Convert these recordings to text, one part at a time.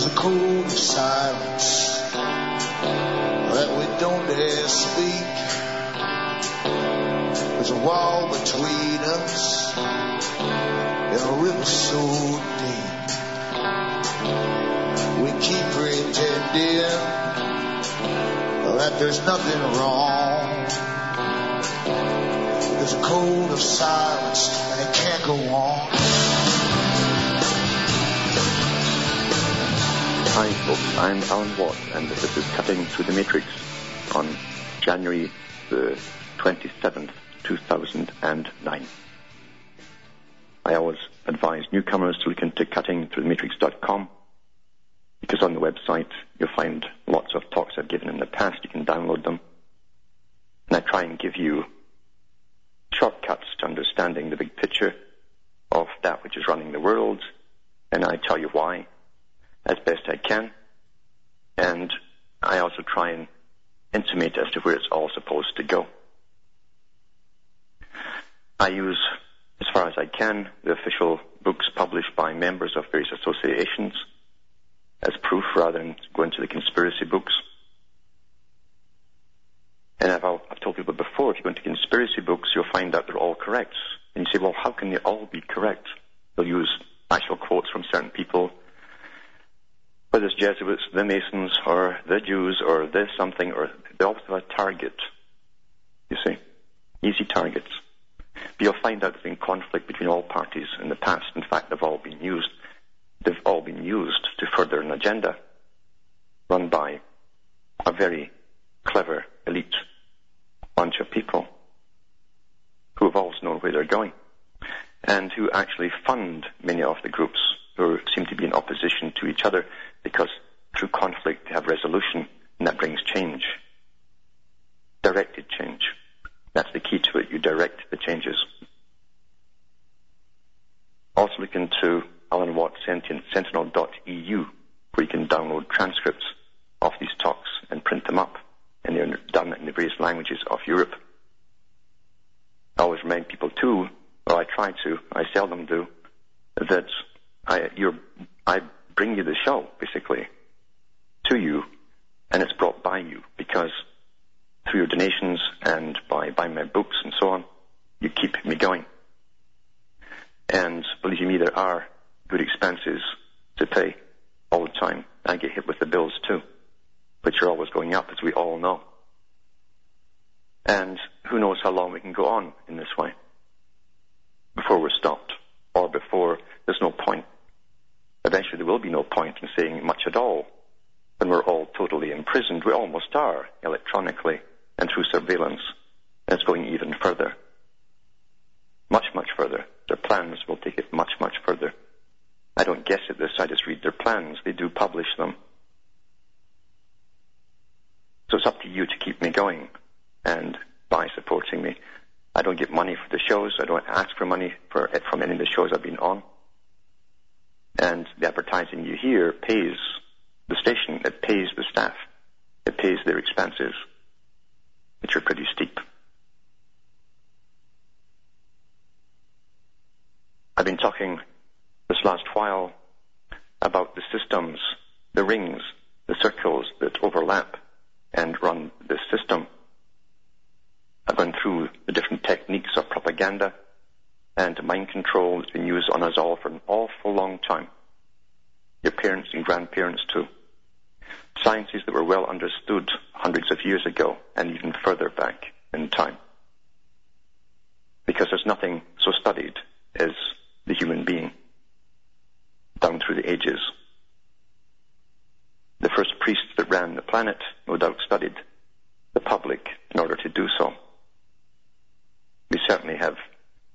There's a code of silence that we don't dare speak. There's a wall between us and a river so deep. We keep pretending that there's nothing wrong. There's a code of silence and it can't go on. Hi folks, I'm Alan Watt and this is Cutting Through the Matrix on January the 27th, 2009. I always advise newcomers to look into cuttingthroughthematrix.com because on the website you'll find lots of talks I've given in the past. You can download them. And I try and give you shortcuts to understanding the big picture of that which is running the world. And I tell you why as best I can. And I also try and intimate as to where it's all supposed to go. I use, as far as I can, the official books published by members of various associations as proof rather than going to the conspiracy books. And I've, I've told people before, if you go into conspiracy books, you'll find out they're all correct. And you say, well, how can they all be correct? They'll use actual quotes from certain people, whether it's Jesuits, the Masons, or the Jews, or this something, or they always have a target. You see? Easy targets. But you'll find out there's been conflict between all parties in the past. In fact, they've all been used. They've all been used to further an agenda run by a very clever elite bunch of people who have always known where they're going and who actually fund many of the groups who seem to be in opposition to each other because through conflict they have resolution and that brings change. Directed change. That's the key to it. You direct the changes. Also look into Alan Watt Sentinel.eu where you can download transcripts of these talks and print them up. And they're done in the various languages of Europe. I always remind people too, or I try to, I seldom do, that I, you're I bring you the show, basically, to you, and it's brought by you, because through your donations and by buying my books and so on, you keep me going. And believe me, there are good expenses to pay all the time. I get hit with the bills too, which are always going up, as we all know. And who knows how long we can go on in this way before we're stopped or before there's no point. Eventually there will be no point in saying much at all when we're all totally imprisoned. We almost are electronically and through surveillance. And it's going even further. Much, much further. Their plans will take it much, much further. I don't guess at this, I just read their plans. They do publish them. So it's up to you to keep me going and by supporting me. I don't get money for the shows. I don't ask for money for from any of the shows I've been on. And the advertising you hear pays the station. It pays the staff. It pays their expenses, which are pretty steep. I've been talking this last while about the systems, the rings, the circles that overlap and run this system. I've gone through the different techniques of propaganda and mind control that's been used on us all for an awful long time. Your parents and grandparents too. Sciences that were well understood hundreds of years ago and even further back in time. Because there's nothing so studied as the human being down through the ages. The first priests that ran the planet no doubt studied the public in order to do so. We certainly have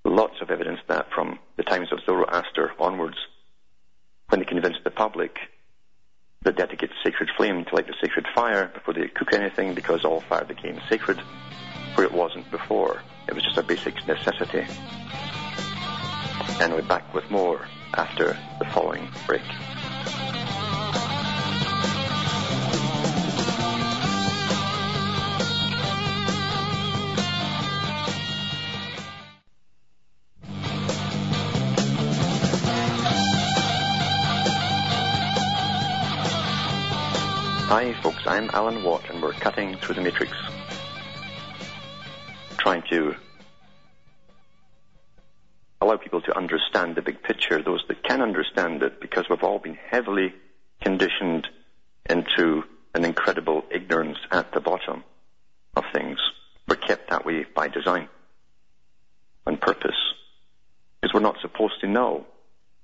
lots of evidence that from the times of Zoroaster onwards, when they convinced the public that they had to get sacred flame to light the sacred fire before they cook anything because all fire became sacred, where it wasn't before. It was just a basic necessity. And we're back with more after the following break. I'm Alan Watt, and we're cutting through the matrix. Trying to allow people to understand the big picture, those that can understand it, because we've all been heavily conditioned into an incredible ignorance at the bottom of things. We're kept that way by design, on purpose, because we're not supposed to know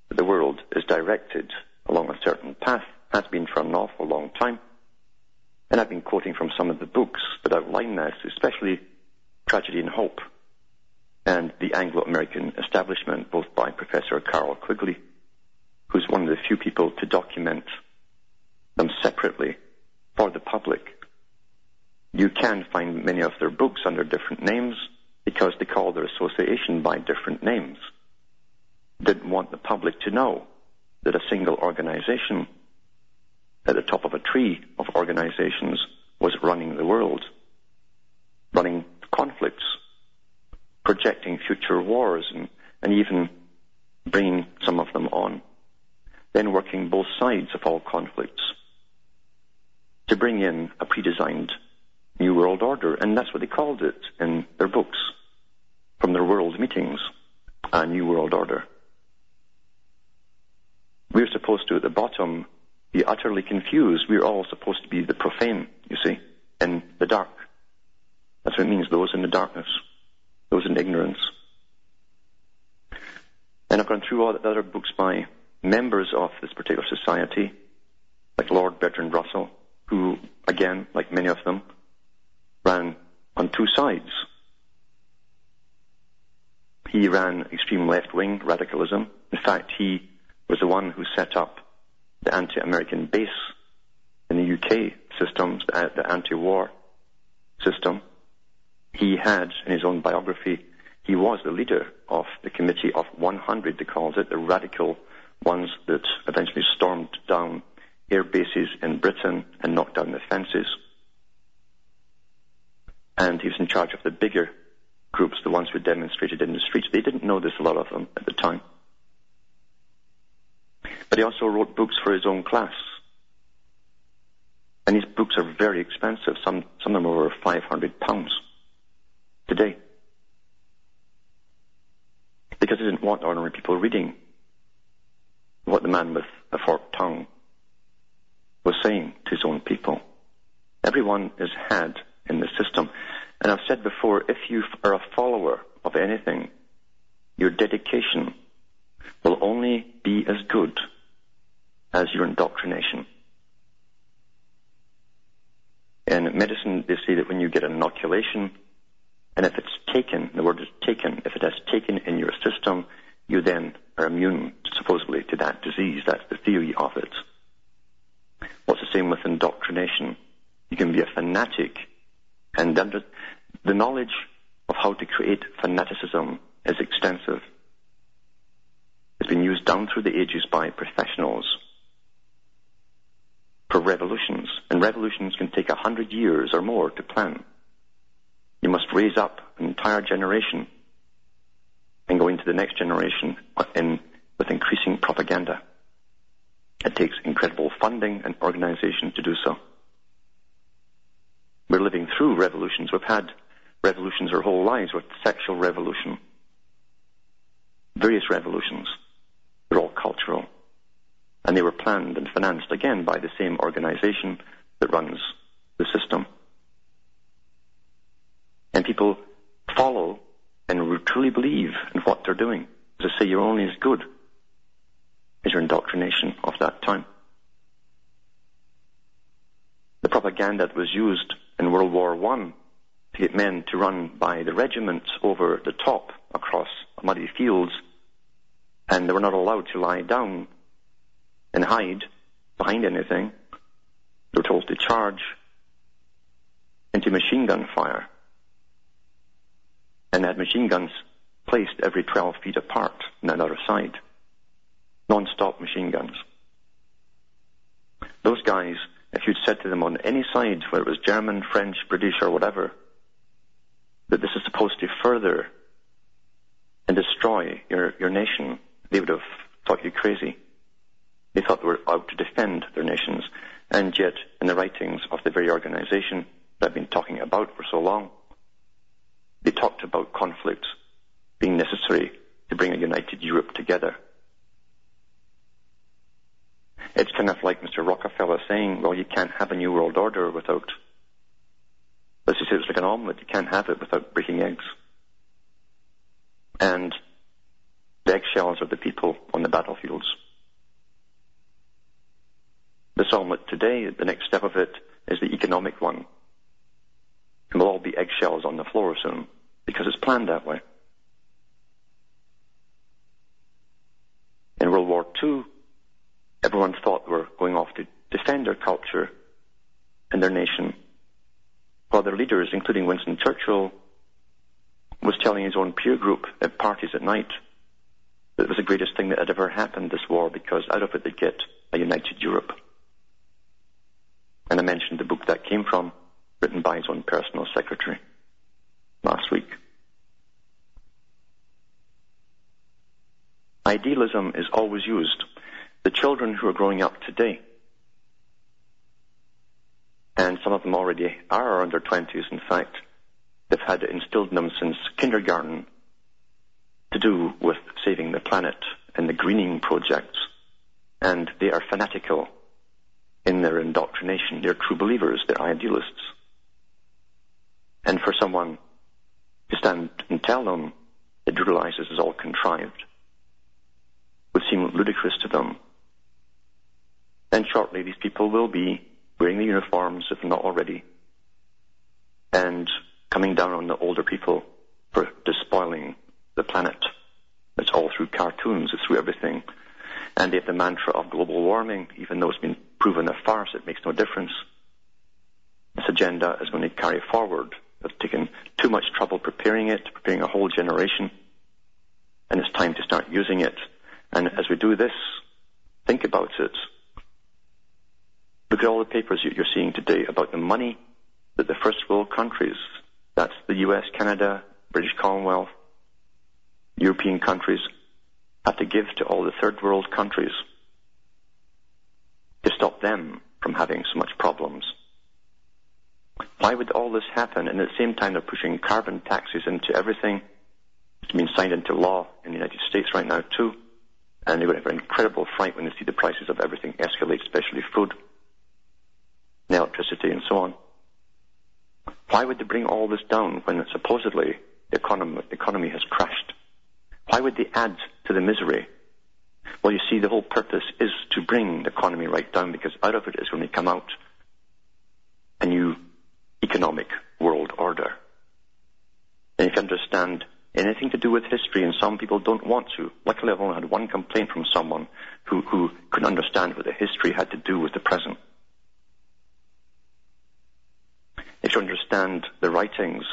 that the world is directed along a certain path, has been for an awful long time. And I've been quoting from some of the books that outline this, especially Tragedy and Hope and the Anglo-American Establishment, both by Professor Carroll Quigley, who's one of the few people to document them separately for the public. You can find many of their books under different names because they call their association by different names. Didn't want the public to know that a single organization at the top of a tree of organizations was running the world, running conflicts, projecting future wars, and, and even bringing some of them on. Then working both sides of all conflicts to bring in a pre-designed new world order. And that's what they called it in their books from their world meetings, a new world order. We're supposed to, at the bottom, be utterly confused. We're all supposed to be the profane, you see, in the dark. That's what it means, those in the darkness, those in ignorance. And I've gone through all the other books by members of this particular society, like Lord Bertrand Russell, who, again, like many of them, ran on two sides. He ran extreme left-wing radicalism. In fact, he was the one who set up the anti-American base in the UK systems, uh, the anti-war system. He had, in his own biography, he was the leader of the Committee of 100, they called it, the radical ones that eventually stormed down air bases in Britain and knocked down the fences. And he was in charge of the bigger groups, the ones who demonstrated in the streets. They didn't know this, a lot of them, at the time. But he also wrote books for his own class. And his books are very expensive. Some, some of them are over 500 pounds today. Because he didn't want ordinary people reading what the man with a forked tongue was saying to his own people. Everyone is had in the system. And I've said before, if you are a follower of anything, your dedication will only be as good as your indoctrination. In medicine, they say that when you get an inoculation, and if it's taken, the word is taken, if it has taken in your system, you then are immune, supposedly, to that disease. That's the theory of it. What's the same with indoctrination? You can be a fanatic, and the knowledge of how to create fanaticism is extensive. It's been used down through the ages by professionals for revolutions, and revolutions can take a hundred years or more to plan. You must raise up an entire generation and go into the next generation in, with increasing propaganda. It takes incredible funding and organization to do so. We're living through revolutions. We've had revolutions our whole lives with sexual revolution, various revolutions. They're all cultural. And they were planned and financed again by the same organization that runs the system. And people follow and truly believe in what they're doing. As I say, you're only as good as your indoctrination of that time. The propaganda that was used in World War I to get men to run by the regiments over the top across muddy fields, and they were not allowed to lie down and hide behind anything. They were told to charge into machine gun fire. And had machine guns placed every 12 feet apart on the other side. Non-stop machine guns. Those guys, if you'd said to them on any side, whether it was German, French, British, or whatever, that this is supposed to further and destroy your, your nation, they would have thought you crazy. They thought they were out to defend their nations. And yet, in the writings of the very organization that I've been talking about for so long, they talked about conflict being necessary to bring a united Europe together. It's kind of like Mr. Rockefeller saying, well, you can't have a new world order without, as he says, it's like an omelette. You can't have it without breaking eggs. And the eggshells are the people on the battlefields. This omelette today, the next step of it is the economic one. And we'll all be eggshells on the floor soon because it's planned that way. In World War II, everyone thought they were going off to defend their culture and their nation, while their leaders, including Winston Churchill, was telling his own peer group at parties at night that it was the greatest thing that had ever happened this war because out of it they'd get a united Europe. And I mentioned the book that came from, written by his own personal secretary last week. Idealism is always used. The children who are growing up today, and some of them already are under 20s, in fact, they've had it instilled in them since kindergarten to do with saving the planet and the greening projects. And they are fanatical in their indoctrination. They're true believers. They're idealists. And for someone to stand and tell them that this is all contrived would seem ludicrous to them. And shortly these people will be wearing the uniforms, if not already, and coming down on the older people for despoiling the planet. It's all through cartoons, it's through everything. And they have the mantra of global warming, even though it's been proven a farce, it makes no difference. This agenda is going to carry forward. They've taken too much trouble preparing it, preparing a whole generation, and it's time to start using it. And as we do this, think about it. Look at all the papers you're seeing today about the money that the first world countries, that's the US, Canada, British Commonwealth, European countries, have to give to all the third world countries to stop them from having so much problems. Why would all this happen? And at the same time, they're pushing carbon taxes into everything. It's been signed into law in the United States right now, too. And they're going to have an incredible fright when they see the prices of everything escalate, especially food, and electricity, and so on. Why would they bring all this down when supposedly the economy, the economy has crashed? Why would they add to the misery? Well, you see, the whole purpose is to bring the economy right down because out of it is going to come out a new economic world order. And if you understand anything to do with history, and some people don't want to, luckily I've only had one complaint from someone who, who couldn't understand what the history had to do with the present. If you understand the writings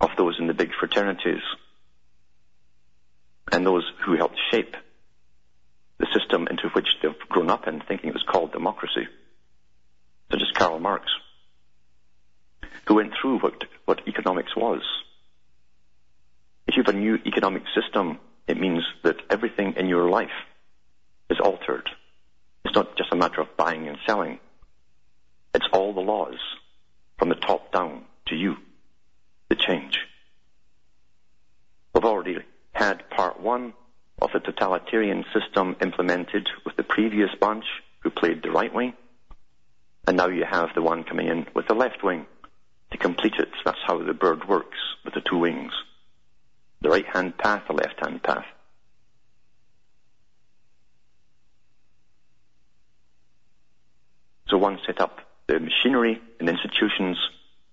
of those in the big fraternities and those who helped shape the system into which they've grown up in, thinking it was called democracy, such as Karl Marx, who went through what, what economics was. If you have a new economic system, it means that everything in your life is altered. It's not just a matter of buying and selling. It's all the laws from the top down to you that change. We've already had part one of the totalitarian system implemented with the previous bunch who played the right wing. And now you have the one coming in with the left wing to complete it. That's how the bird works with the two wings. The right hand path, the left hand path. So one set up the machinery and institutions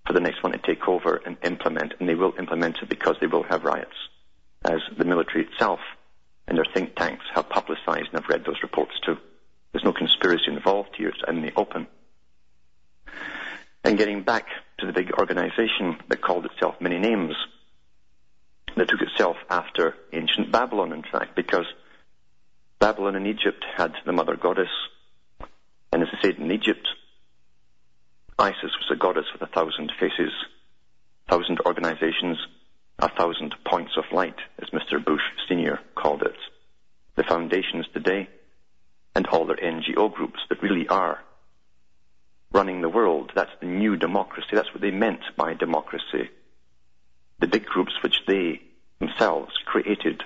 for the next one to take over and implement, and they will implement it because they will have riots, as the military itself and their think tanks have publicized, and I've read those reports too. There's no conspiracy involved here, it's in the open. And getting back to the big organization that called itself many names, that took itself after ancient Babylon, in fact, because Babylon and Egypt had the mother goddess, and as I said, in Egypt, Isis was a goddess with a thousand faces, thousand organizations, a thousand points of light, as Mr. Bush Sr. called it. The foundations today and all their NGO groups that really are running the world. That's the new democracy. That's what they meant by democracy. The big groups which they themselves created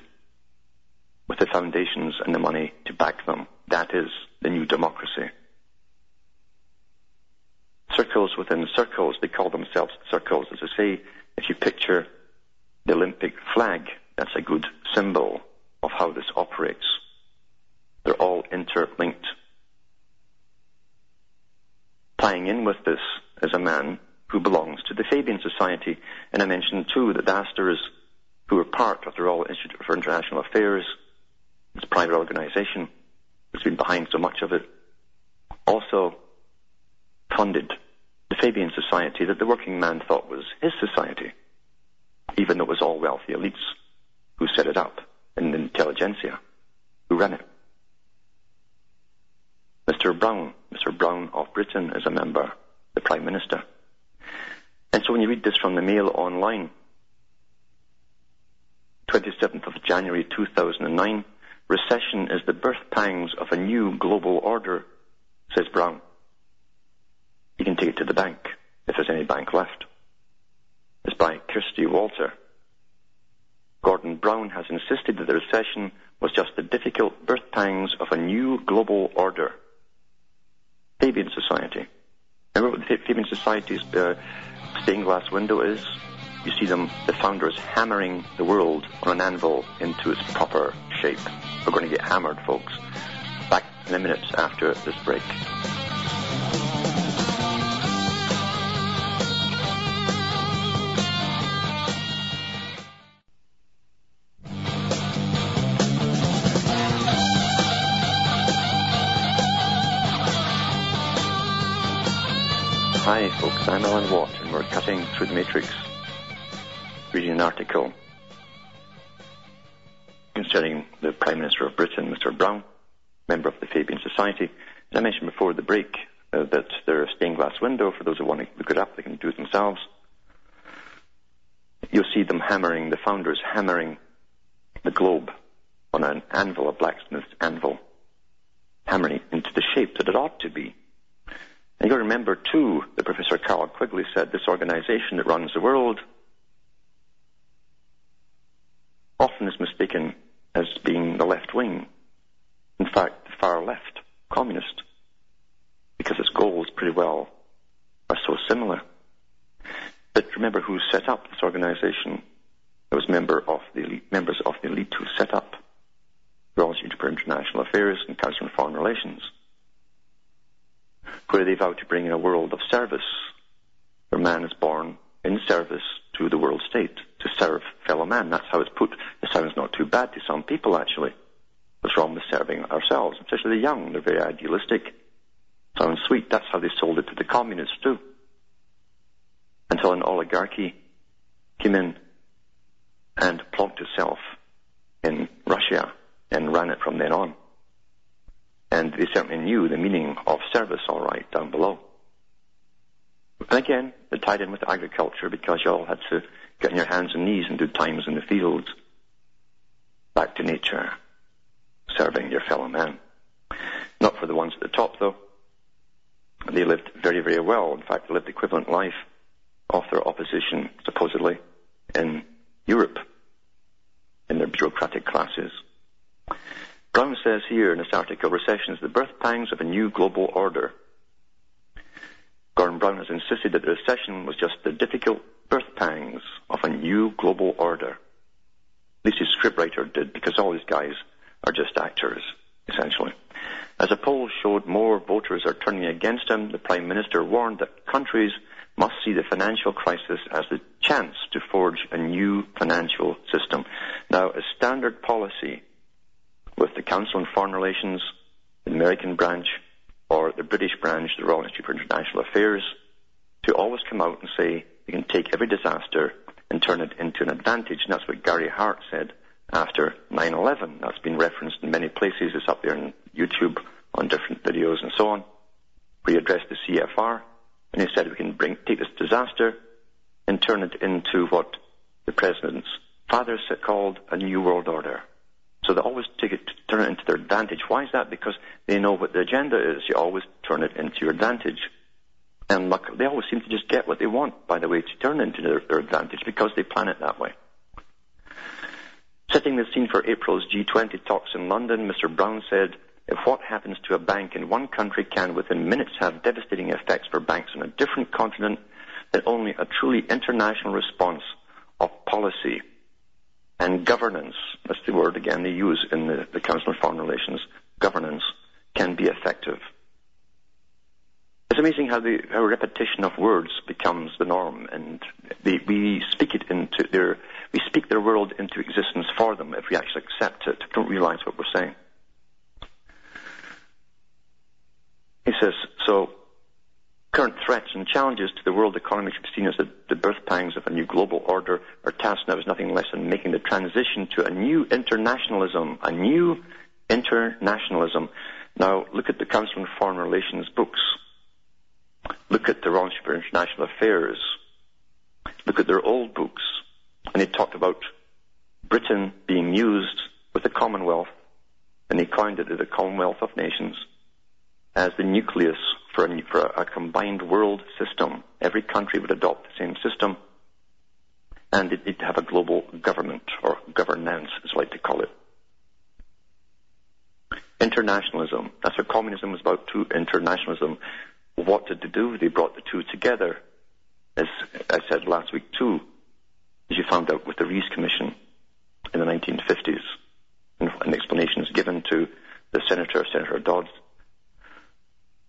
with the foundations and the money to back them. That is the new democracy. Circles within circles, they call themselves circles. As I say, if you picture the Olympic flag, that's a good symbol of how this operates. They're all interlinked. Tying in with this is a man who belongs to the Fabian Society. And I mentioned too that the Astors, who are part of the Royal Institute for International Affairs, this private organization, that's been behind so much of it, also funded the Fabian Society that the working man thought was his society, even though it was all wealthy elites who set it up and the intelligentsia who ran it. Mr. Brown, Mr. Brown of Britain is a member, the Prime Minister. And so when you read this from the Mail online, 27th of January 2009, recession is the birth pangs of a new global order, says Brown. You can take it to the bank, if there's any bank left. It's by Kirsty Walker. Gordon Brown has insisted that the recession was just the difficult birth pangs of a new global order. Fabian Society. Remember what the Fabian Society's uh, stained glass window is? You see them, the founders, hammering the world on an anvil into its proper shape. We're going to get hammered, folks. Back in a minute after this break. I'm Alan Watt, and we're cutting through the matrix, reading an article concerning the Prime Minister of Britain, Mr. Brown, member of the Fabian Society. As I mentioned before the break, uh, that they're a stained glass window. For those who want to look it up, they can do it themselves. You'll see them hammering, the founders hammering the globe on an anvil, a blacksmith's anvil, hammering it into the shape that it ought to be. And to remember, too, that Professor Carroll Quigley said this organization that runs the world often is mistaken as being the left wing. In fact, the far left, communist, because its goals pretty well are so similar. But remember who set up this organization. It was member of the elite, members of the elite who set up the Institute for International Affairs and Council on Foreign Relations where they vow to bring in a world of service, where man is born in service to the world state, to serve fellow man. That's how it's put. It sounds not too bad to some people, actually. What's wrong with serving ourselves? Especially the young. They're very idealistic. Sounds sweet. That's how they sold it to the communists, too. Until an oligarchy came in and plonked itself in Russia and ran it from then on. And they certainly knew the meaning of service all right down below. And again, it tied in with agriculture because you all had to get on your hands and knees and do times in the fields. Back to nature, serving your fellow man. Not for the ones at the top though. They lived very, very well. In fact, they lived equivalent life of their opposition, supposedly, in Europe, in their bureaucratic classes. Brown says here in this article, recession is the birth pangs of a new global order. Gordon Brown has insisted that the recession was just the difficult birth pangs of a new global order. At least his scriptwriter did, because all these guys are just actors, essentially. As a poll showed more voters are turning against him, the Prime Minister warned that countries must see the financial crisis as the chance to forge a new financial system. Now, as standard policy, with the Council on Foreign Relations, the American branch, or the British branch, the Royal Institute for International Affairs, to always come out and say you can take every disaster and turn it into an advantage. And that's what Gary Hart said after 9-11. That's been referenced in many places. It's up there on YouTube on different videos and so on. We addressed the CFR and he said we can bring, take this disaster and turn it into what the president's father called a new world order. So they always take it, turn it into their advantage. Why is that? Because they know what the agenda is. You always turn it into your advantage. And they always seem to just get what they want, by the way, to turn it into their, their advantage because they plan it that way. Setting the scene for April's G20 talks in London, Mr. Brown said, if what happens to a bank in one country can within minutes have devastating effects for banks on a different continent, then only a truly international response of policy and governance, that's the word again they use in the, the Council of Foreign Relations, governance, can be effective. It's amazing how the how repetition of words becomes the norm, and they, we speak it into their we speak their world into existence for them if we actually accept it. Don't realize what we're saying. He says so. Current threats and challenges to the world economy should be seen as the, the birth pangs of a new global order. Our task now is nothing less than making the transition to a new internationalism, a new internationalism. Now, look at the Council on Foreign Relations books. Look at the Royal for International Affairs. Look at their old books. And they talked about Britain being used with the Commonwealth, and they coined it as the Commonwealth of Nations, as the nucleus for a, for a combined world system. Every country would adopt the same system, and it, it'd have a global government, or governance, as I like to call it. Internationalism. That's what communism was about too, internationalism. What did they do? They brought the two together. As I said last week too, as you found out with the Reece Commission in the 1950s, and, and explanations given to the Senator, Senator Dodds,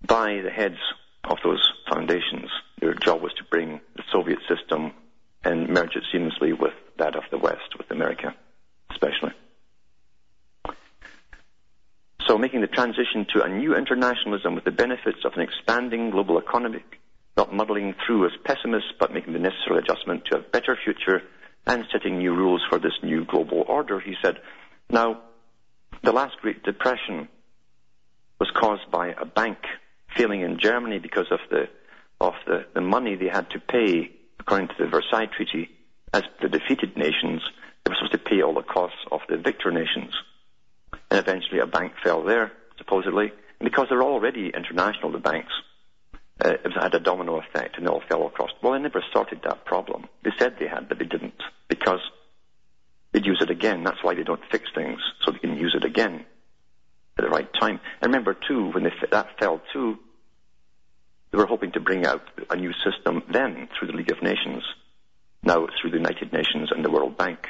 by the heads of those foundations. Their job was to bring the Soviet system and merge it seamlessly with that of the West, with America especially. So making the transition to a new internationalism with the benefits of an expanding global economy, not muddling through as pessimists, but making the necessary adjustment to a better future and setting new rules for this new global order, he said. Now, the last Great Depression was caused by a bank failing in Germany because of the of the, the money they had to pay according to the Versailles Treaty as the defeated nations. They were supposed to pay all the costs of the victor nations. And eventually a bank fell there, supposedly. And because they're already international, the banks, uh, it had a domino effect and they all fell across. Well, they never sorted that problem. They said they had, but they didn't because they'd use it again. That's why they don't fix things, so they can use it again at the right time. And remember too, when they, that fell too, they were hoping to bring out a new system then through the League of Nations, now through the United Nations and the World Bank.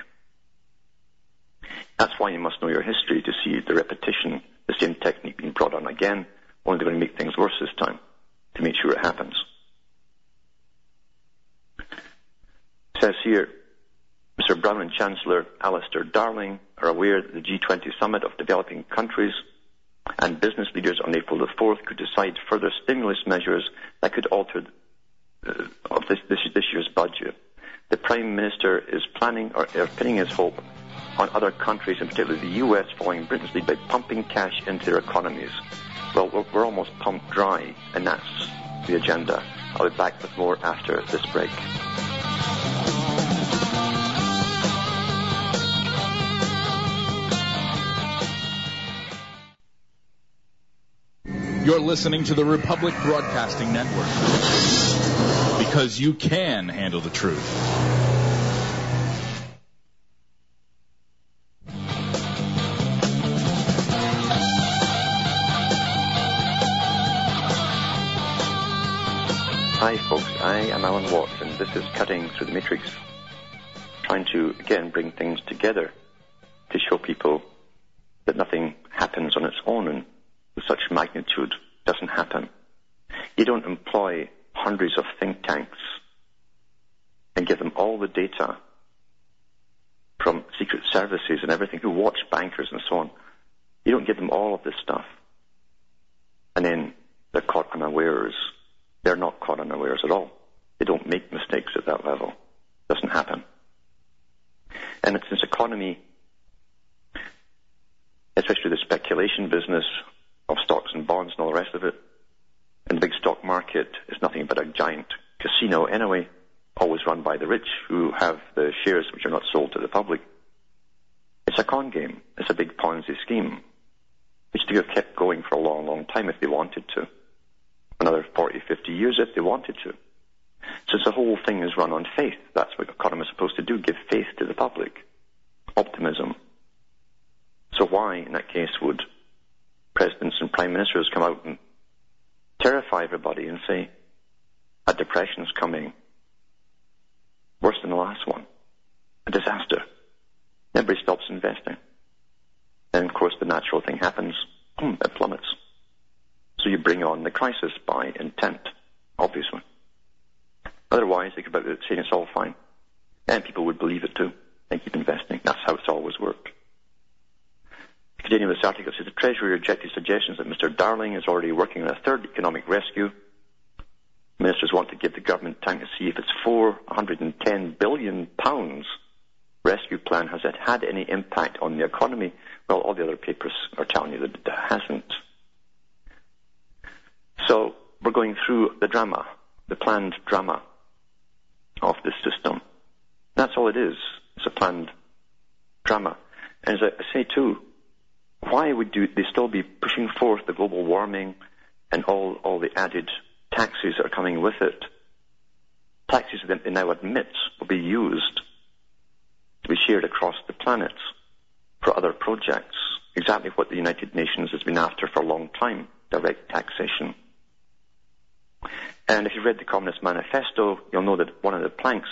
That's why you must know your history to see the repetition, the same technique being brought on again, only going to make things worse this time, to make sure it happens. It says here, Mr. Brown and Chancellor Alistair Darling are aware that the G20 summit of developing countries and business leaders on April the 4th could decide further stimulus measures that could alter uh, of this, this, this, year's budget. The Prime Minister is planning or, pinning his hope on other countries, in particular the US, following Britain's lead by pumping cash into their economies. Well, we're, we're almost pumped dry, and that's the agenda. I'll be back with more after this break. You're listening to the Republic Broadcasting Network because you can handle the truth. Hi, folks. I am Alan Watts, and this is Cutting Through the Matrix, trying to, again, bring things together to show people that nothing happens on its own and such magnitude doesn't happen. You don't employ hundreds of think tanks and give them all the data from secret services and everything who watch bankers and so on. You don't give them all of this stuff. And then they're caught unawares. They're not caught unawares at all. They don't make mistakes at that level. It doesn't happen. And it's this economy, especially the speculation business, of stocks and bonds and all the rest of it. And the big stock market is nothing but a giant casino anyway, always run by the rich who have the shares which are not sold to the public. It's a con game. It's a big Ponzi scheme, which they have kept going for a long, long time if they wanted to. another 40, 50 years if they wanted to. Since the whole thing is run on faith. That's what economists are supposed to do, give faith to the public. Optimism. So why, in that case, would presidents and prime ministers come out and terrify everybody and say, a depression's coming, worse than the last one, a disaster. Everybody stops investing. And of course the natural thing happens, it plummets. So you bring on the crisis by intent, obviously. Otherwise, they could be saying it's all fine. And people would believe it too and keep investing. That's how it's always worked. Continuing this article, says the Treasury rejected suggestions that Mr. Darling is already working on a third economic rescue. Ministers want to give the government time to see if its 410 billion pounds rescue plan has it had any impact on the economy. Well, all the other papers are telling you that it hasn't. So we're going through the drama, the planned drama of this system. That's all it is. It's a planned drama. And as I say too, why would they still be pushing forth the global warming and all, all the added taxes that are coming with it? Taxes that they now admit will be used to be shared across the planet for other projects. Exactly what the United Nations has been after for a long time, direct taxation. And if you read the Communist Manifesto, you'll know that one of the planks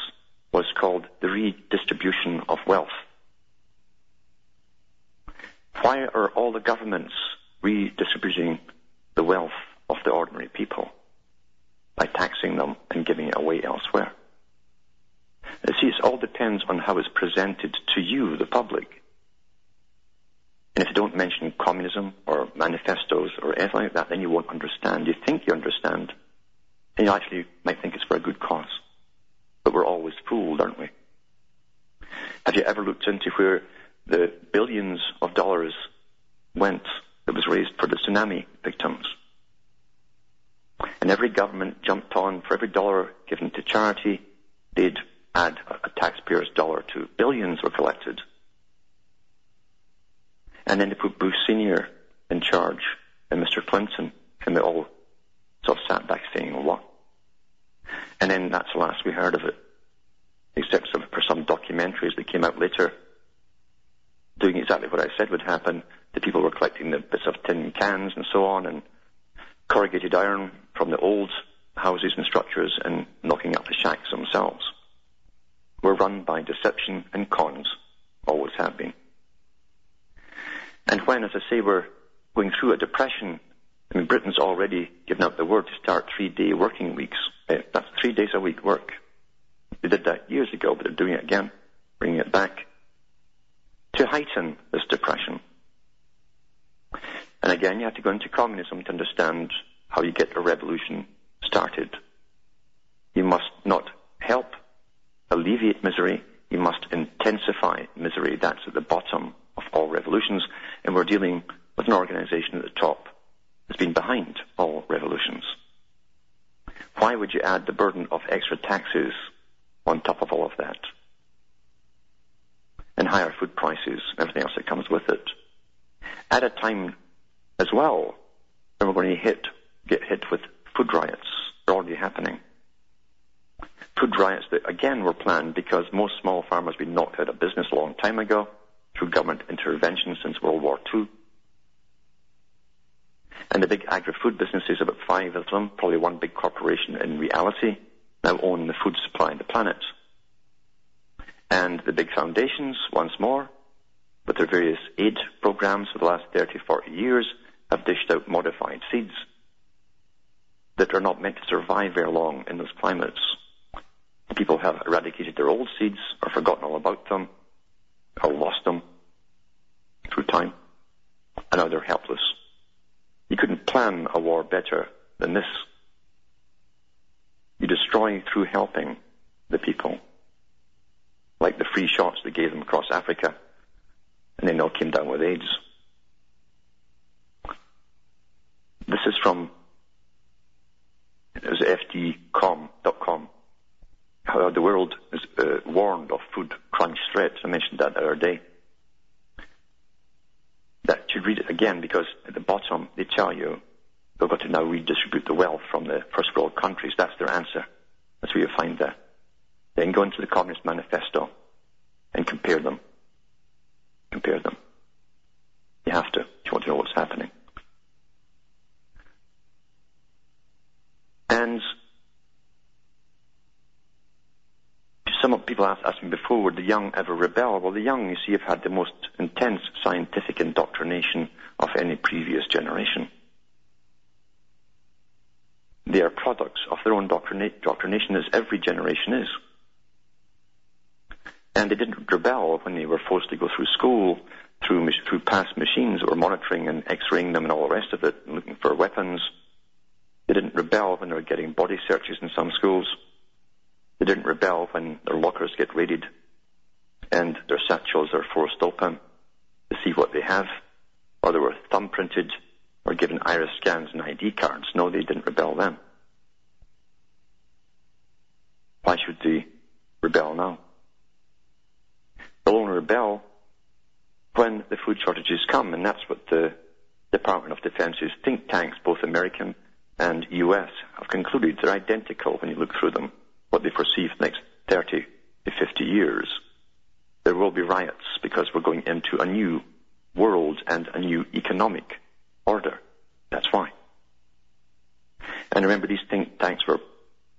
was called the redistribution of wealth. Why are all the governments redistributing the wealth of the ordinary people? By taxing them and giving it away elsewhere. You see, it all depends on how it's presented to you, the public. And if you don't mention communism or manifestos or anything like that, then you won't understand. You think you understand, and you actually might think it's for a good cause. But we're always fooled, aren't we? Have you ever looked into where the billions of dollars went that was raised for the tsunami victims? And every government jumped on for every dollar given to charity, they'd add a taxpayer's dollar to. Billions were collected. And then they put Bush Sr. in charge and Mr. Clinton, and they all sort of sat back saying, what? And then that's the last we heard of it. Except for some documentaries that came out later doing exactly what I said would happen. The people were collecting the bits of tin cans and so on and corrugated iron from the old houses and structures and knocking up the shacks themselves. We're run by deception and cons, always have been. And when, as I say, we're going through a depression I mean, Britain's already given out the word to start three-day working weeks. Uh, that's three days a week work. They did that years ago, but they're doing it again, bringing it back to heighten this depression. And again, you have to go into communism to understand how you get a revolution started. You must not help alleviate misery, you must intensify misery. That's at the bottom of all revolutions, and we're dealing with an organization at the top that's been behind all revolutions. Why would you add the burden of extra taxes on top of all of that? And higher food prices, everything else that comes with it. At a time as well when we're going to hit, get hit with food riots. They're already happening. Food riots that again were planned because most small farmers have been knocked out of business a long time ago through government intervention since World War II. And the big agri-food businesses, about five of them, probably one big corporation in reality, now own the food supply of the planet. And the big foundations, once more, with their various aid programs for the last 30, 40 years, have dished out modified seeds that are not meant to survive very long in those climates. People have eradicated their old seeds or forgotten all about them or lost them through time, and now they're helpless. You couldn't plan a war better than this. You destroy through helping the people. Like the free shots they gave them across Africa, and then they all came down with AIDS. This is from it was ftcom.com. How the world is uh, warned of food crunch threats. I mentioned that the other day that should read it again because at the bottom they tell you they've got to now redistribute the wealth from the first world countries. That's their answer. That's where you find that. Then go into the Communist Manifesto and compare them. Compare them. You have to if you want to know what's happening. And some people asked, asked me before, would the young ever rebel? Well, the young, you see, have had the most intense scientific indoctrination of any previous generation. They are products of their own indoctrination, as every generation is. And they didn't rebel when they were forced to go through school, through, through past machines that were monitoring and x-raying them and all the rest of it, and looking for weapons. They didn't rebel when they were getting body searches in some schools. They didn't rebel when their lockers get raided and their satchels are forced open to see what they have, or they were thumbprinted or given iris scans and ID cards. No, they didn't rebel then. Why should they rebel now? They'll only rebel when the food shortages come, and that's what the Department of Defense's think tanks, both American and US, have concluded. They're identical when you look through them, what they foresee for the next 30 to 50 years. There will be riots because we're going into a new world and a new economic order. That's why. And remember, these think tanks were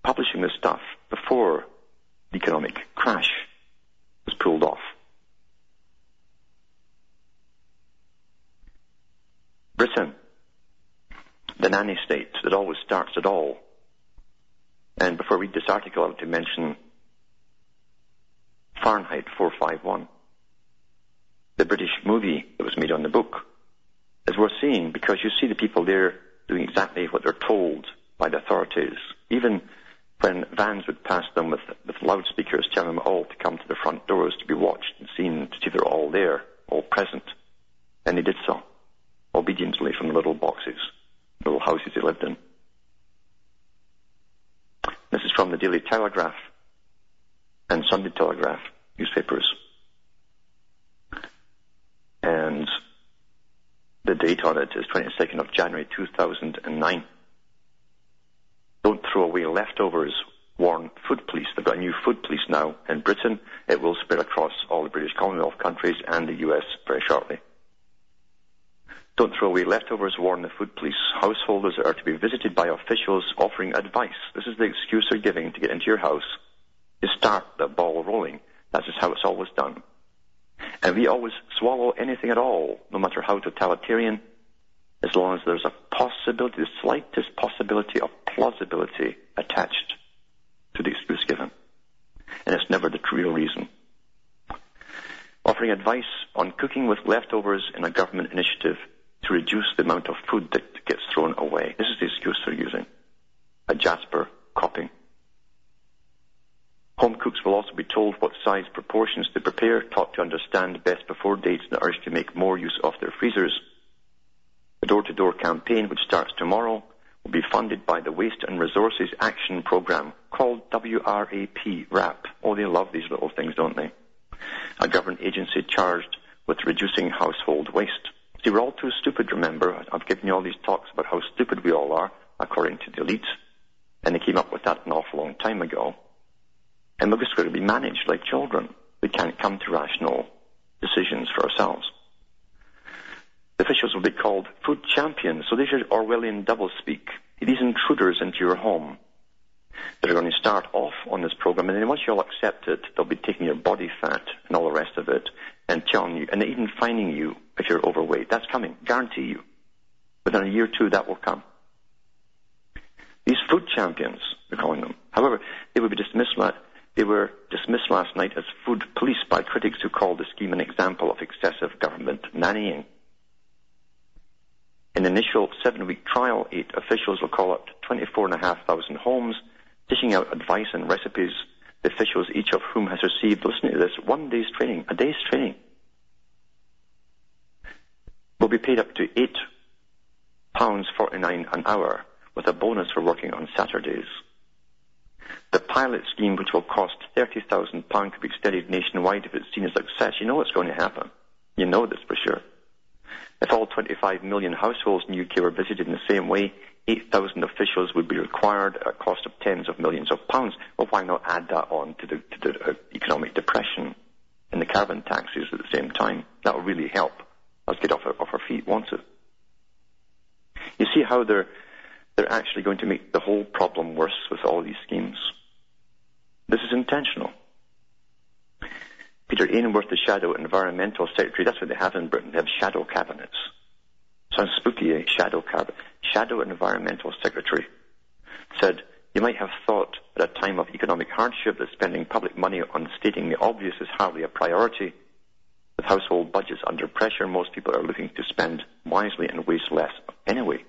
publishing this stuff before the economic crash was pulled off. Britain, the nanny state that always starts it all. And before I read this article, I want to mention Fahrenheit 451, the British movie that was made on the book, is worth seeing because you see the people there doing exactly what they're told by the authorities. Even when vans would pass them with, with loudspeakers telling them all to come to the front doors to be watched and seen to see they're all there, all present. And they did so, obediently from the little boxes, little houses they lived in. This is from the Daily Telegraph and Sunday Telegraph newspapers. And the date on it is 22nd of January 2009. Don't throw away leftovers, warn food police. They've got a new food police now in Britain. It will spread across all the British Commonwealth countries and the US very shortly. Don't throw away leftovers, warn the food police. Householders are to be visited by officials offering advice. This is the excuse they're giving to get into your house, to start the ball rolling. That's just how it's always done. And we always swallow anything at all, no matter how totalitarian, as long as there's a possibility, the slightest possibility of plausibility attached to the excuse given. And it's never the real reason. Offering advice on cooking with leftovers in a government initiative to reduce the amount of food that gets thrown away. This is the excuse they're using. A Jasper copying. Home cooks will also be told what size proportions to prepare, taught to understand best before dates, and urged to make more use of their freezers. Door-to-door campaign, which starts tomorrow, will be funded by the Waste and Resources Action Program, called WRAP, RAP. Oh, they love these little things, don't they? A government agency charged with reducing household waste. See, we're all too stupid, remember? I've given you all these talks about how stupid we all are, according to the elites, and they came up with that an awful long time ago. And we're just going to be managed like children. We can't come to rational decisions for ourselves. Officials will be called food champions. So these are Orwellian doublespeak. These intruders into your home They're going to start off on this program, and then once you all accept it, they'll be taking your body fat and all the rest of it and telling you, and even finding you if you're overweight. That's coming, guarantee you. Within a year or two, that will come. These food champions, we're calling them. However, they be dismissed they were dismissed last night as food police by critics who called the scheme an example of excessive government nannying. In the initial seven-week trial, eight officials will call up to 24,500 homes, dishing out advice and recipes, the officials, each of whom has received, listen to this, one day's training, a day's training, will be paid up to £8.49 an hour with a bonus for working on Saturdays. The pilot scheme, which will cost £30,000, could be extended nationwide if it's seen as a success. You know what's going to happen. You know this for sure. If all 25 million households in the UK were visited in the same way, 8,000 officials would be required at a cost of tens of millions of pounds. Well, why not add that on to the, to the uh, economic depression and the carbon taxes at the same time? That will really help us get off our, off our feet, won't it? You see how they're, they're actually going to make the whole problem worse with all these schemes. This is intentional. Peter Ainsworth, the Shadow Environmental Secretary, that's what they have in Britain. They have shadow cabinets. Sounds spooky, eh? Shadow cabinet. Shadow Environmental Secretary said, you might have thought at a time of economic hardship that spending public money on stating the obvious is hardly a priority. With household budgets under pressure, most people are looking to spend wisely and waste less anyway.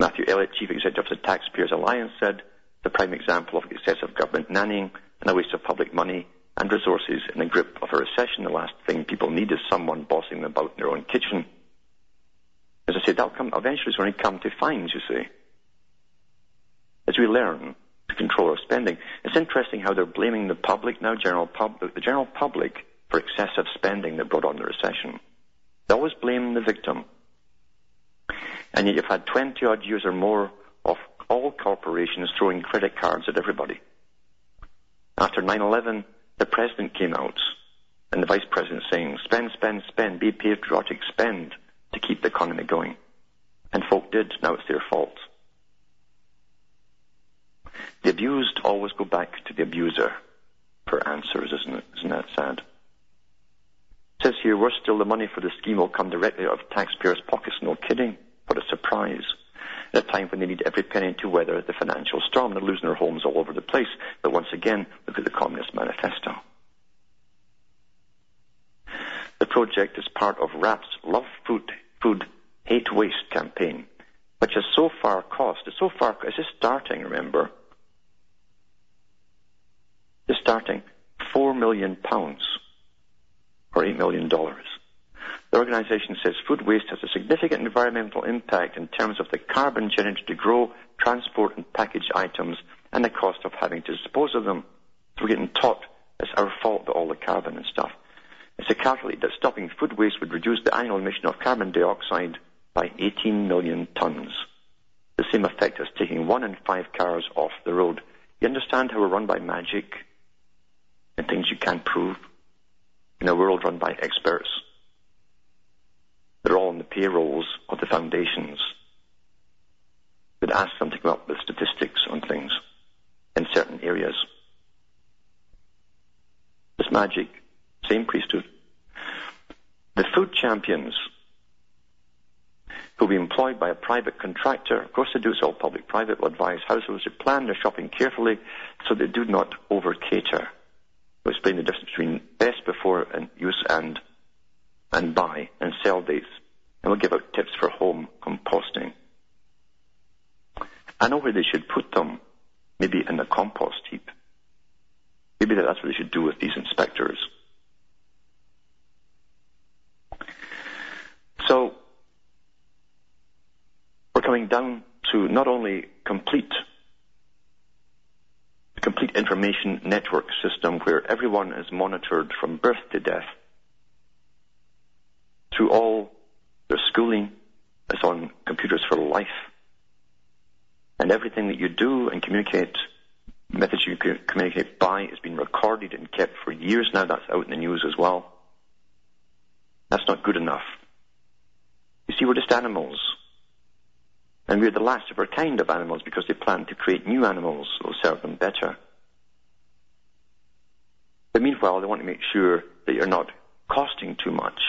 Matthew Elliott, Chief Executive of the Taxpayers Alliance, said, the prime example of excessive government nannying and a waste of public money and resources in the grip of a recession. The last thing people need is someone bossing them about in their own kitchen. As I said, that'll come, eventually it's going to come to fines, you see. As we learn to control our spending. It's interesting how they're blaming the public now, general pub, the general public, for excessive spending that brought on the recession. They always blame the victim. And yet you've had 20 odd years or more of all corporations throwing credit cards at everybody. After 9-11, the president came out and the vice president saying, spend, spend, spend, be patriotic, spend to keep the economy going. And folk did. Now it's their fault. The abused always go back to the abuser for answers, isn't it? Isn't that sad? It says here, worse still, the money for the scheme will come directly out of taxpayers' pockets. No kidding. What a surprise. At a time when they need every penny to weather the financial storm. They're losing their homes all over the place. But once again, look at the Communist Manifesto. The project is part of WRAP's Love Food, Food Hate Waste campaign, which has so far cost, so far, it's just starting, remember, is starting four million pounds or eight million dollars. The organization says food waste has a significant environmental impact in terms of the carbon generated to grow, transport and package items and the cost of having to dispose of them. So we're getting taught it's our fault that all the carbon and stuff. It's a calculate that stopping food waste would reduce the annual emission of carbon dioxide by 18 million tons. The same effect as taking one in five cars off the road. You understand how we're run by magic? and things you can't prove in a world run by experts. They're all on the payrolls of the foundations that ask them to come up with statistics on things in certain areas. This magic, same priesthood. The food champions who will be employed by a private contractor, of course they do, it's all public-private, will advise households to plan their shopping carefully so they do not over-cater We'll explain the difference between best before and use and and buy and sell dates. And we'll give out tips for home composting. I know where they should put them. Maybe in the compost heap. Maybe that's what they should do with these inspectors. So, we're coming down to not only complete complete information network system where everyone is monitored from birth to death through all their schooling is on computers for life. And everything that you do and communicate, methods you communicate by is being recorded and kept for years now. That's out in the news as well. That's not good enough. You see, we're just animals. And we're the last of our kind of animals because they plan to create new animals that will serve them better. But meanwhile, they want to make sure that you're not costing too much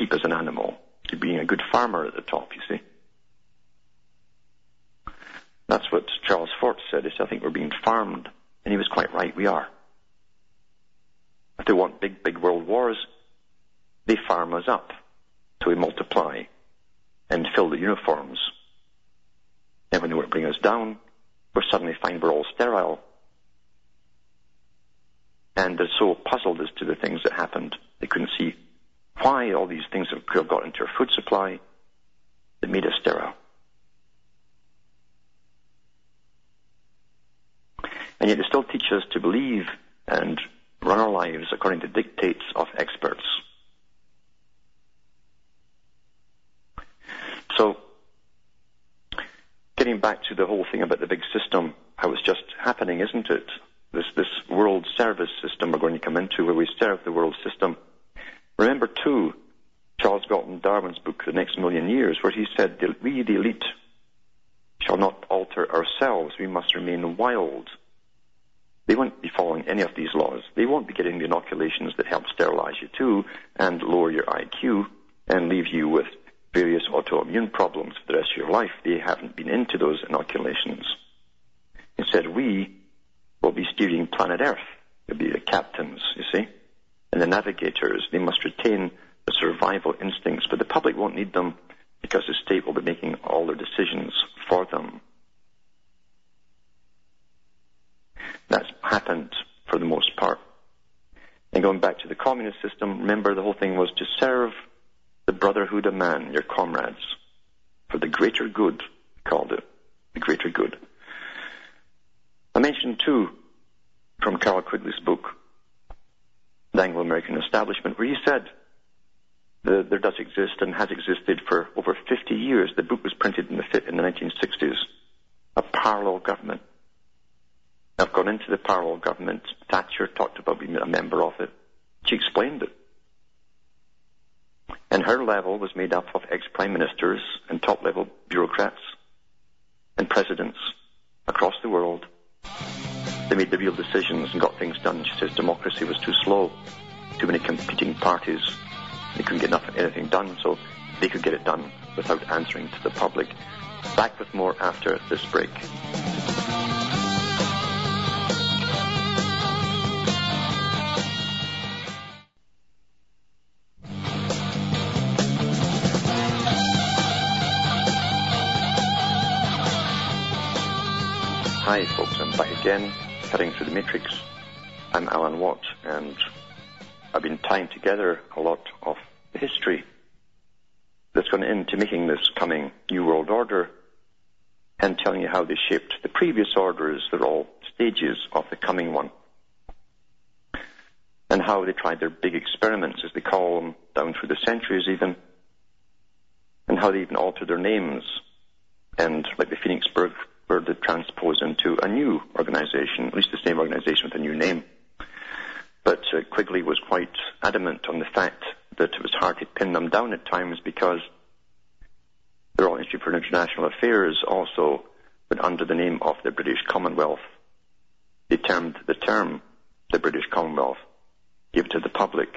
keep as an animal, to being a good farmer at the top, you see. That's what Charles Fort said. He said, I think we're being farmed. And he was quite right, we are. If they want big, big world wars, they farm us up so we multiply and fill the uniforms and when they want to bring us down, we suddenly find we're all sterile. And they're so puzzled as to the things that happened, they couldn't see why all these things have got into our food supply that made us sterile. And yet they still teach us to believe and run our lives according to dictates of experts. So, getting back to the whole thing about the big system, how it's just happening, isn't it? This, this world service system we're going to come into where we serve the world system Remember too, Charles Galton Darwin's book, The Next Million Years, where he said, we, the elite, shall not alter ourselves. We must remain wild. They won't be following any of these laws. They won't be getting the inoculations that help sterilize you too and lower your IQ and leave you with various autoimmune problems for the rest of your life. They haven't been into those inoculations. Instead, we will be steering planet Earth. They'll be the captains, you see, and the navigators. They must retain the survival instincts, but the public won't need them because the state will be making all their decisions for them. That's happened for the most part. And going back to the communist system, remember the whole thing was to serve the brotherhood of man, your comrades, for the greater good, called it, the greater good. I mentioned too, from Carroll Quigley's book, Anglo-American Establishment, where he said the, there does exist and has existed for over 50 years. The book was printed in the, in the 1960s. A parallel government. I've gone into the parallel government. Thatcher talked about being a member of it. She explained it. And her level was made up of ex-prime ministers and top-level bureaucrats and presidents across the world. They made the real decisions and got things done. She says democracy was too slow, too many competing parties. They couldn't get enough anything done, so they could get it done without answering to the public. Back with more after this break. Hi, folks. I'm back again, cutting through the matrix. I'm Alan Watt, and I've been tying together a lot of the history that's gone into making this coming New World Order and telling you how they shaped the previous orders. They're all stages of the coming one. And how they tried their big experiments, as they call them, down through the centuries even. And how they even altered their names. And like the Phoenixburg were transposed into a new organization, at least the same organization with a new name. But uh, Quigley was quite adamant on the fact that it was hard to pin them down at times because the Royal Institute for International Affairs also went under the name of the British Commonwealth. They termed the term the British Commonwealth, gave it to the public,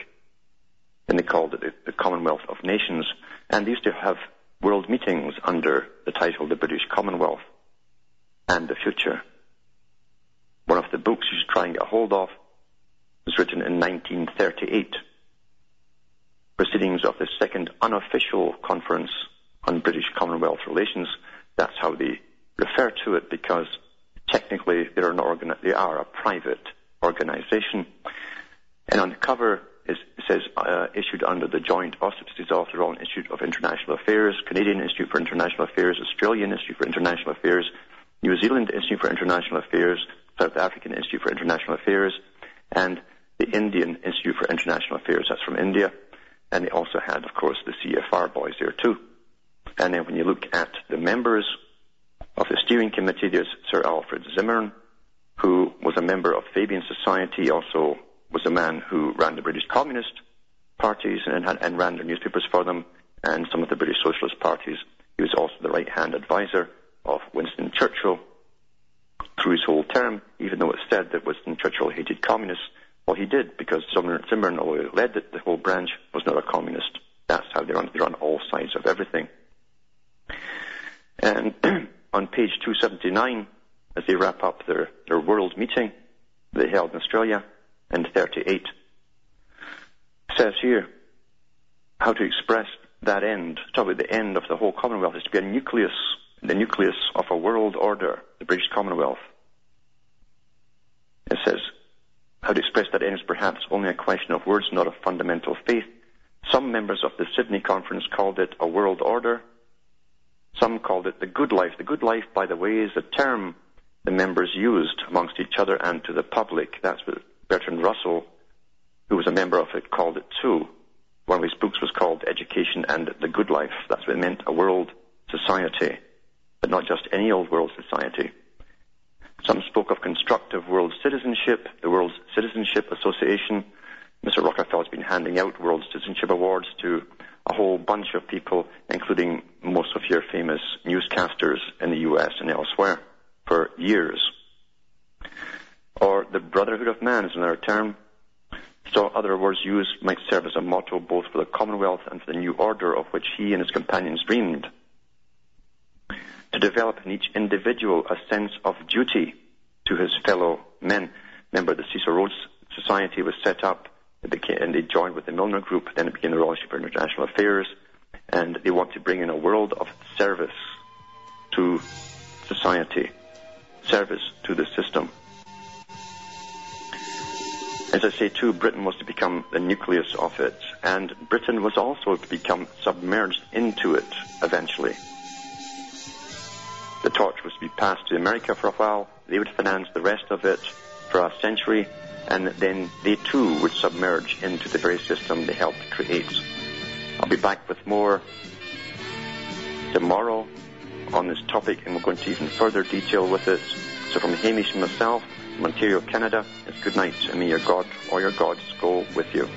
and they called it the Commonwealth of Nations. And they used to have world meetings under the title the British Commonwealth and the future. One of the books you should try and get a hold of was written in 1938. Proceedings of the second unofficial conference on British Commonwealth relations. That's how they refer to it because technically they're an they are a private organization. And on the cover it says uh, issued under the joint auspices of the Royal Institute of International Affairs, Canadian Institute for International Affairs, Australian Institute for International Affairs, New Zealand Institute for International Affairs, South African Institute for International Affairs, and the Indian Institute for International Affairs. That's from India. And they also had, of course, the CFR boys there too. And then when you look at the members of the steering committee, there's Sir Alfred Zimmern, who was a member of Fabian Society, also was a man who ran the British Communist parties and, and ran the newspapers for them, and some of the British Socialist parties. He was also the right-hand advisor of Winston Churchill through his whole term, even though it's said that Winston Churchill hated communists. Well, he did, because Zimmern, although he led the whole branch, was not a communist. That's how they run, they run all sides of everything. And on page 279, as they wrap up their, their world meeting they held in Australia in 38, says here how to express that end, talk about the end of the whole Commonwealth is to be a nucleus the nucleus of a world order, the British Commonwealth. It says, how to express that end is perhaps only a question of words, not of fundamental faith. Some members of the Sydney Conference called it a world order. Some called it the good life. The good life, by the way, is a term the members used amongst each other and to the public. That's what Bertrand Russell, who was a member of it, called it too. One of his books was called Education and the Good Life. That's what it meant, a world society but not just any old world society. Some spoke of constructive world citizenship, the World Citizenship Association. Mr. Rockefeller's been handing out World Citizenship Awards to a whole bunch of people, including most of your famous newscasters in the US and elsewhere, for years. Or the Brotherhood of Man is another term. So other words used might serve as a motto both for the Commonwealth and for the new order of which he and his companions dreamed. To develop in each individual a sense of duty to his fellow men. Remember, the Cecil Rhodes Society was set up and they joined with the Milner Group. Then it became the Royal for International Affairs, and they want to bring in a world of service to society, service to the system. As I say, too, Britain was to become the nucleus of it, and Britain was also to become submerged into it eventually. The torch was to be passed to America for a while. They would finance the rest of it for a century, and then they too would submerge into the very system they helped create. I'll be back with more tomorrow on this topic, and we're going to even further detail with it. So from Hamish and myself, from Ontario, Canada, it's good night, and may your God or your gods go with you.